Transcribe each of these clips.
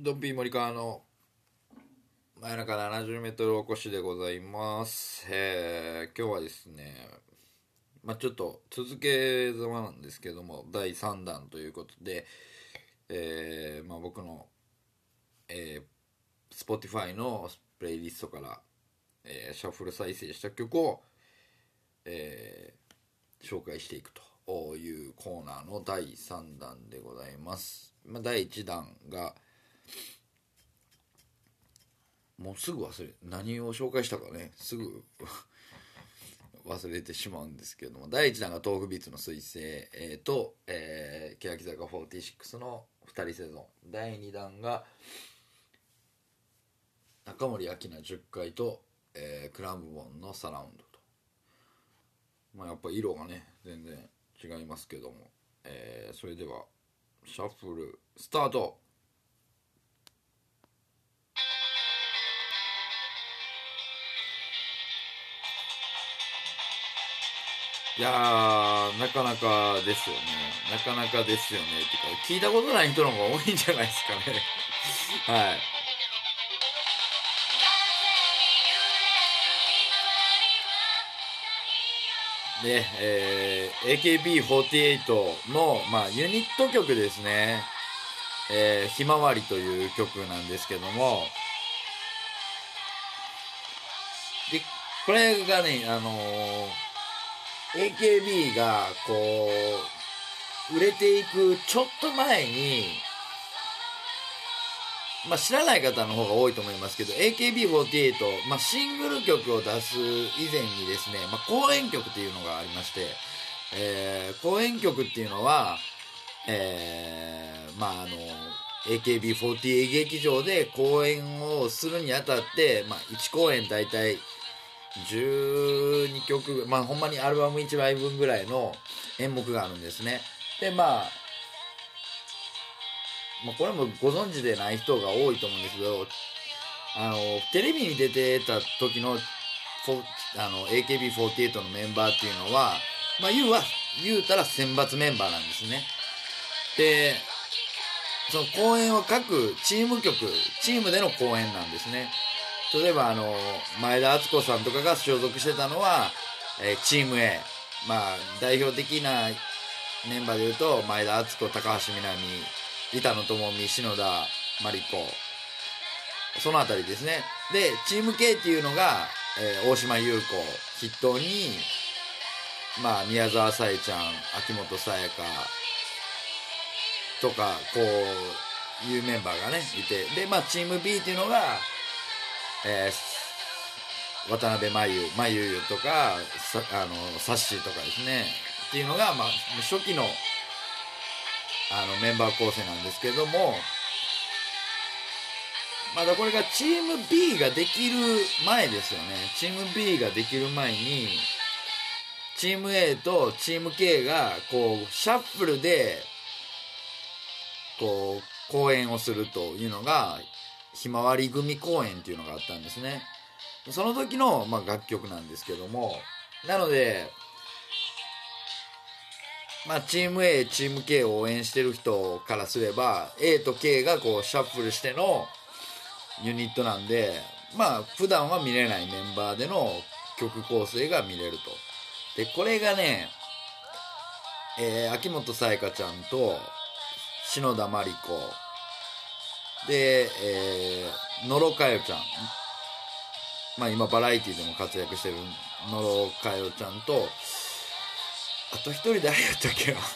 ドンピー森川の真夜中70メートルおこしでございます。えー今日はですね、まあちょっと続けざまなんですけども、第3弾ということで、えーまあ僕の、えー、Spotify のプレイリストから、えーシャッフル再生した曲を、えー紹介していくというコーナーの第3弾でございます。まあ、第1弾が、もうすぐ忘れ何を紹介したかねすぐ 忘れてしまうんですけども第1弾が豆腐ビーツの彗星、えーと、えー、欅坂46の2人セゾン第2弾が中森明菜10回と、えークラムボンのサラウンドと。まあやっぱ色がね全然違いますけども、えーそれではシャッフルスタート。いやー、なかなかですよね。なかなかですよね。ってか、聞いたことない人の方が多いんじゃないですかね。はい。で、えー、AKB48 の、まあ、ユニット曲ですね。えー、ひまわりという曲なんですけども、で、これがね、あのー AKB がこう売れていくちょっと前にまあ知らない方の方が多いと思いますけど AKB48、まあ、シングル曲を出す以前にですね、まあ、公演曲っていうのがありまして、えー公演曲っていうのは、えーまああの AKB48 劇場で公演をするにあたって、まあ、1公演大体12曲まあほんまにアルバム1枚分ぐらいの演目があるんですね。でまあまあこれもご存知でない人が多いと思うんですけどあのテレビに出てた時のあの AKB48 のメンバーっていうのはまあ言うは言うたら選抜メンバーなんですね。でその公演は各チーム曲チームでの公演なんですね。例えばあの前田敦子さんとかが所属してたのは、えーチーム A まあ代表的なメンバーでいうと前田敦子高橋みなみ板野友美篠田真理子。そのあたりですね。でチーム K っていうのが、えー大島優子筆頭にまあ宮沢さえちゃん秋元さやかとかこういうメンバーがねいて。でまあチーム B っていうのがえー渡辺真由真由とかさあのサッシーとかですね。っていうのが、まあ、初期のあのメンバー構成なんですけどもまだこれがチーム B ができる前ですよね。チーム B ができる前にチーム A とチーム K がこうシャッフルでこう公演をするというのがひまわり組公演っていうのがあったんですね。その時の、まあ、楽曲なんですけども。なのでまあチーム A チーム K を応援してる人からすれば A と K がこうシャッフルしてのユニットなんでまあ普段は見れないメンバーでの曲構成が見れると。でこれがね、えー秋元才加ちゃんと篠田麻里子で、えー、野呂佳代ちゃん。まあ今バラエティでも活躍してる野呂佳代ちゃんとあと一人誰やったっけな。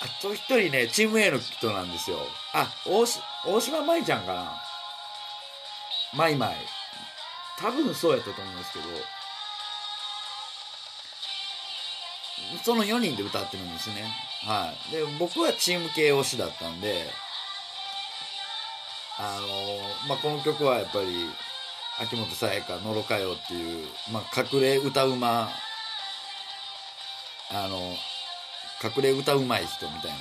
あと一人ねチーム A の人なんですよ。あ大し大島舞ちゃんかな。マイマイ多分そうやったと思うんですけど。その4人で歌ってるんですね。はい。で、僕はチーム系推しだったんで、あのまあ、この曲はやっぱり、秋元さやか、のろかよっていう、まあ、隠れ歌うま、あの、隠れ歌うまい人みたいな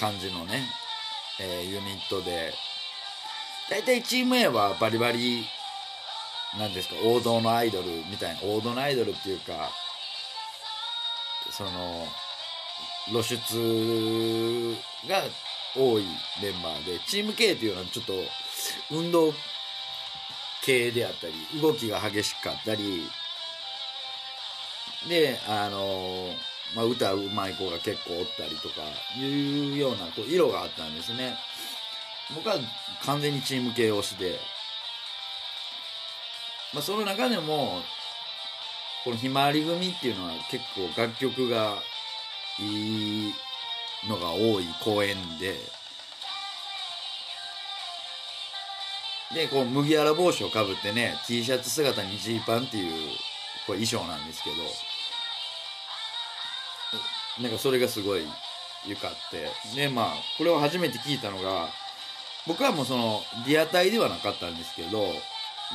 感じのね、えーユニットで、大体チーム A はバリバリ、なんですか、王道のアイドルみたいな、王道のアイドルっていうか、その、露出が多いメンバーで、チーム K っていうのはちょっと運動系であったり、動きが激しかったり、で、あの、まあ、歌うまい子が結構おったりとかいうようなこう色があったんですね。僕は完全にチーム系推しで、まあ、その中でも、このひまわり組っていうのは結構楽曲がいのが多い公演で、で、こう麦わら帽子をかぶってね、T シャツ姿にジーパンっていうこれ衣装なんですけど、なんかそれがすごい良かって、で、まあ、これを初めて聞いたのが、僕はもうその、リアタイではなかったんですけど、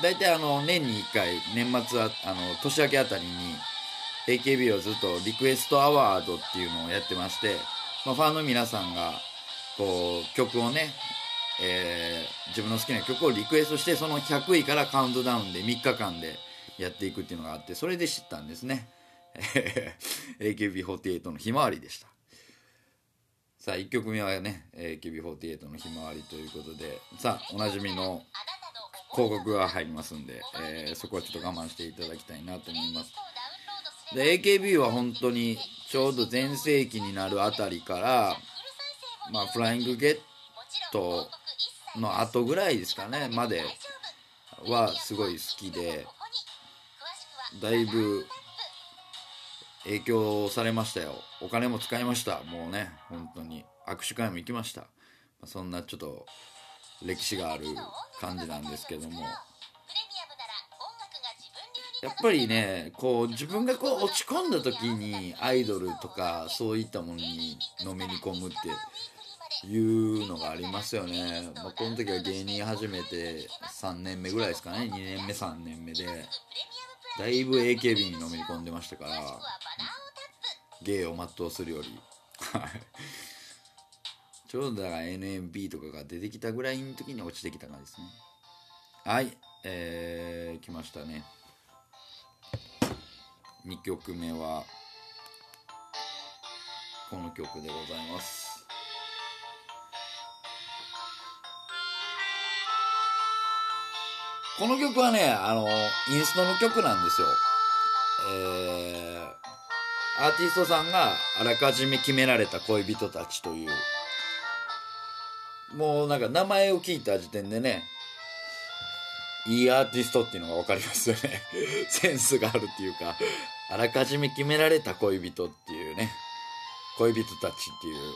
大体あの、年に1回、年末あ、あの、年明けあたりに、AKB をずっとリクエストアワードっていうのをやってまして、まあ、ファンの皆さんが、こう、曲をね、えー自分の好きな曲をリクエストして、その100位からカウントダウンで3日間でやっていくっていうのがあって、それで知ったんですね。AKB48 のひまわりでした。さあ、1曲目はね、AKB48 のひまわりということで、さあ、おなじみの広告が入りますんで、えーそこはちょっと我慢していただきたいなと思います。で、AKB は本当にちょうど全盛期になるあたりから、まあ、フライングゲットの後ぐらいですかね、まではすごい好きで、だいぶ影響されましたよ。お金も使いました。もうね、本当に。握手会も行きました。そんなちょっと歴史がある感じなんですけども。やっぱりね、こう自分がこう落ち込んだ時にアイドルとかそういったものにのめり込むっていうのがありますよね。まあ、この時は芸人始めて3年目ぐらいですかね。2年目3年目で。だいぶ AKB にのめり込んでましたから、芸を全うするより。ちょうどだから NMB とかが出てきたぐらいの時に落ちてきた感じですね。はい、えー、来ましたね。2曲目は、この曲でございます。この曲はね、あの、インストの曲なんですよ。えー、アーティストさんがあらかじめ決められた恋人たちという、もうなんか名前を聞いた時点でね、いいアーティストっていうのがわかりますよね。センスがあるっていうか、あらかじめ決められた恋人っていうね、恋人たちっていう、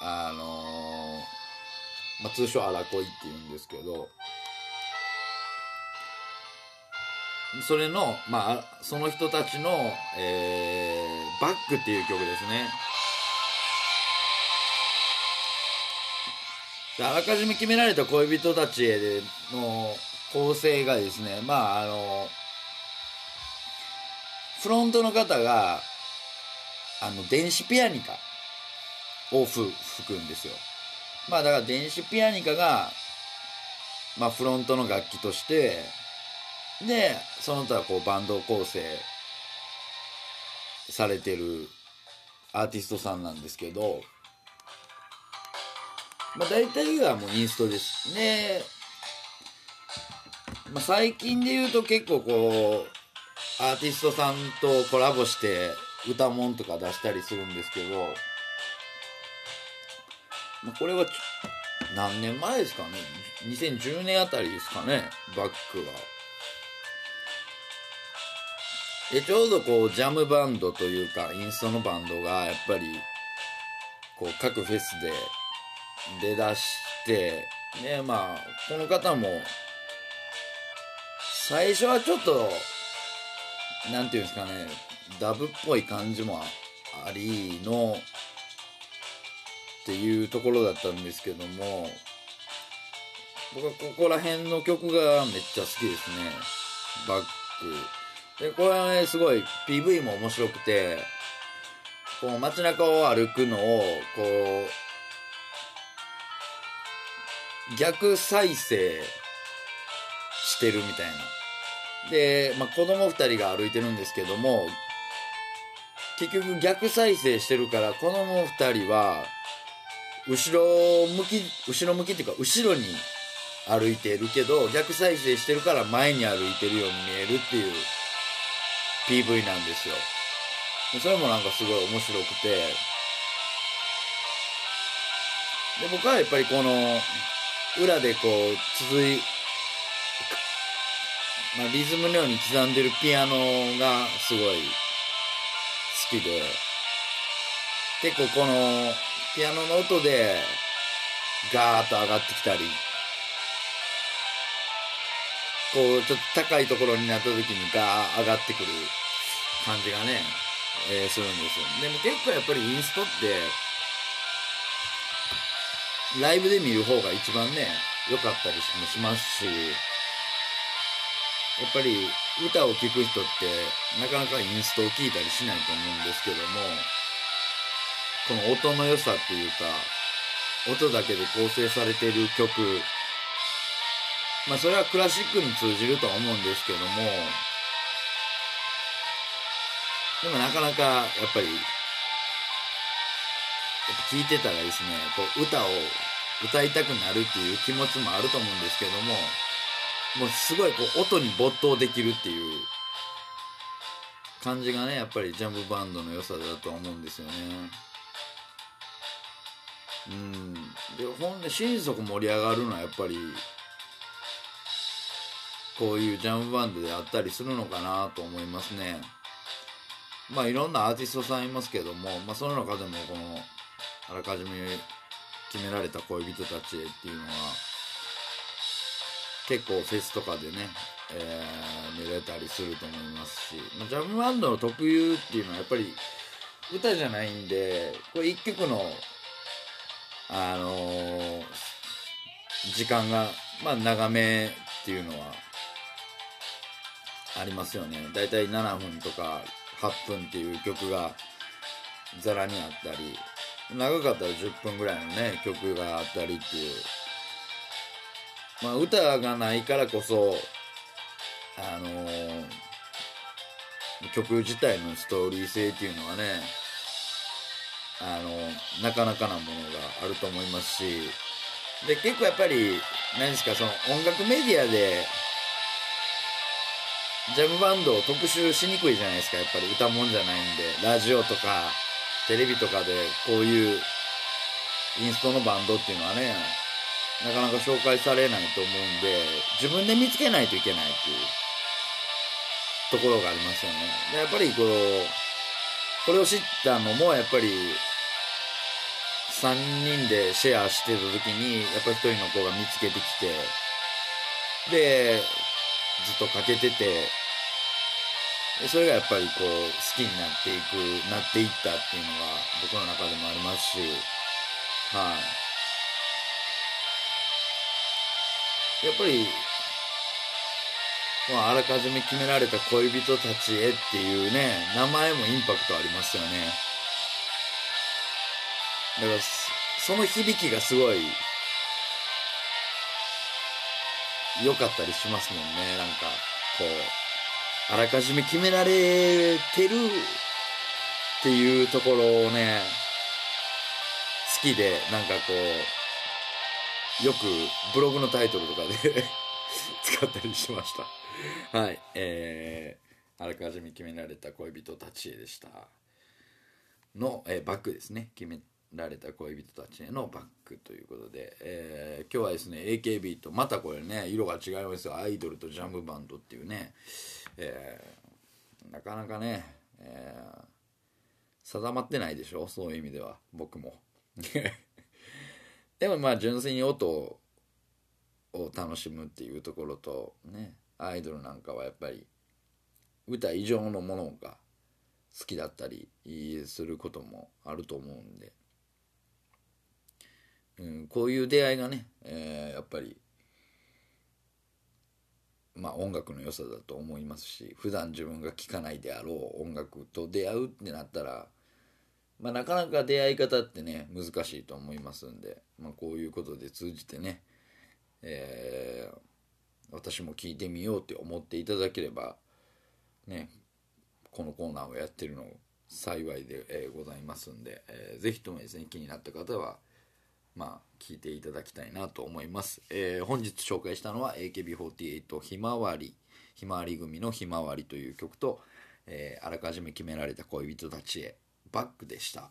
あのーまあ、通称あら恋って言うんですけど、それの、まあ、その人たちの、えー、バックっていう曲ですね。あらかじめ決められた恋人たちへの構成がですね、まあ、あの、フロントの方が、あの、電子ピアニカを吹くんですよ。まあ、だから電子ピアニカが、まあ、フロントの楽器として、で、その他こうバンド構成されてるアーティストさんなんですけど、まあ大体がもうインストですね。まあ最近で言うと結構こう、アーティストさんとコラボして歌もんとか出したりするんですけど、まあこれは何年前ですかね ?2010 年あたりですかねバックは。で、ちょうどこう、ジャムバンドというか、インストのバンドが、やっぱり、こう、各フェスで出だして、ね、まあ、この方も、最初はちょっと、なんていうんですかね、ダブっぽい感じもありのっていうところだったんですけども僕はここら辺の曲がめっちゃ好きですね。バック。でこれはねすごい PV も面白くてこう街中を歩くのをこう逆再生してるみたいな。で、まあ、子供2人が歩いてるんですけども結局逆再生してるから子供2人は後ろ向き後ろ向きっていうか後ろに歩いてるけど逆再生してるから前に歩いてるように見えるっていう PV なんですよ。それもなんかすごい面白くて。で僕はやっぱりこの裏でこう続いまあ、リズムのように刻んでるピアノがすごい好きで。結構このピアノの音でガーッと上がってきたり。こうちょっと高いところになった時にガー上がってくる感じがね、えーするんですよ。でも結構やっぱりインストってライブで見る方が一番ね良かったりもしますしやっぱり歌を聴く人ってなかなかインストを聴いたりしないと思うんですけどもこの音の良さっていうか音だけで構成されてる曲まあそれはクラシックに通じるとは思うんですけどもでもなかなかやっぱり聴いてたらですね。こう歌を歌いたくなるっていう気持ちもあると思うんですけどももうすごいこう音に没頭できるっていう感じがねやっぱりジャムバンドの良さだと思うんですよね。うん。でほんで心底盛り上がるのはやっぱりこういうジャムバンドであったりするのかなと思いますね。まあいろんなアーティストさんいますけども、まあ、その中でもこのあらかじめ決められた恋人たちへっていうのは結構フェスとかでね、えー見れたりすると思いますし、まあ、ジャムバンドの特有っていうのはやっぱり歌じゃないんでこれ一曲のあのー時間がまあ長めっていうのはありますよね。だいたい7分とか8分っていう曲がざらにあったり長かったら10分ぐらいのね曲があったりっていう。まあ歌がないからこそあのー曲自体のストーリー性っていうのはねあのなかなかなものがあると思いますし。で結構やっぱり何ですかその音楽メディアでジャムバンドを特集しにくいじゃないですかやっぱり。歌もんじゃないんで。ラジオとかテレビとかでこういうインストのバンドっていうのはねなかなか紹介されないと思うんで自分で見つけないといけないっていうところがありますよね。でやっぱりこうこれを知ったのもやっぱり3人でシェアしてた時にやっぱり1人の子が見つけてきてでずっとかけててそれがやっぱりこう好きになっていくなっていったっていうのが僕の中でもありますしはい。やっぱりまあ、あらかじめ決められた恋人たちへっていうね名前もインパクトありますよね。だからその響きがすごい良かったりしますもんね。なんかこうあらかじめ決められてるっていうところをね好きでなんかこうよくブログのタイトルとかで 使ったりしました。はいえー、あらかじめ決められた恋人たちへでした。の、えーバックですね。決められた恋人たちへのバックということで、えー今日はですね AKB とまたこれね色が違いますよ。アイドルとジャムバンドっていうね、えーなかなかね、えー定まってないでしょ？そういう意味では僕も。でもまあ純粋に音をを楽しむっていうところとねアイドルなんかはやっぱり歌以上のものが好きだったりすることもあると思うんで、うん、こういう出会いがね、えーやっぱりまあ音楽の良さだと思いますし普段自分が聴かないであろう音楽と出会うってなったら、まあ、なかなか出会い方ってね難しいと思いますんで、まあ、こういうことで通じてね、えー私も聞いてみようって思っていただければねこのコーナーをやってるの幸いで、ございますんで、えーぜひともですね気になった方はまあ聞いていただきたいなと思います、えー本日紹介したのは AKB48 ひまわり。ひまわり組のひまわりという曲と、えーあらかじめ決められた恋人たちへバックでした。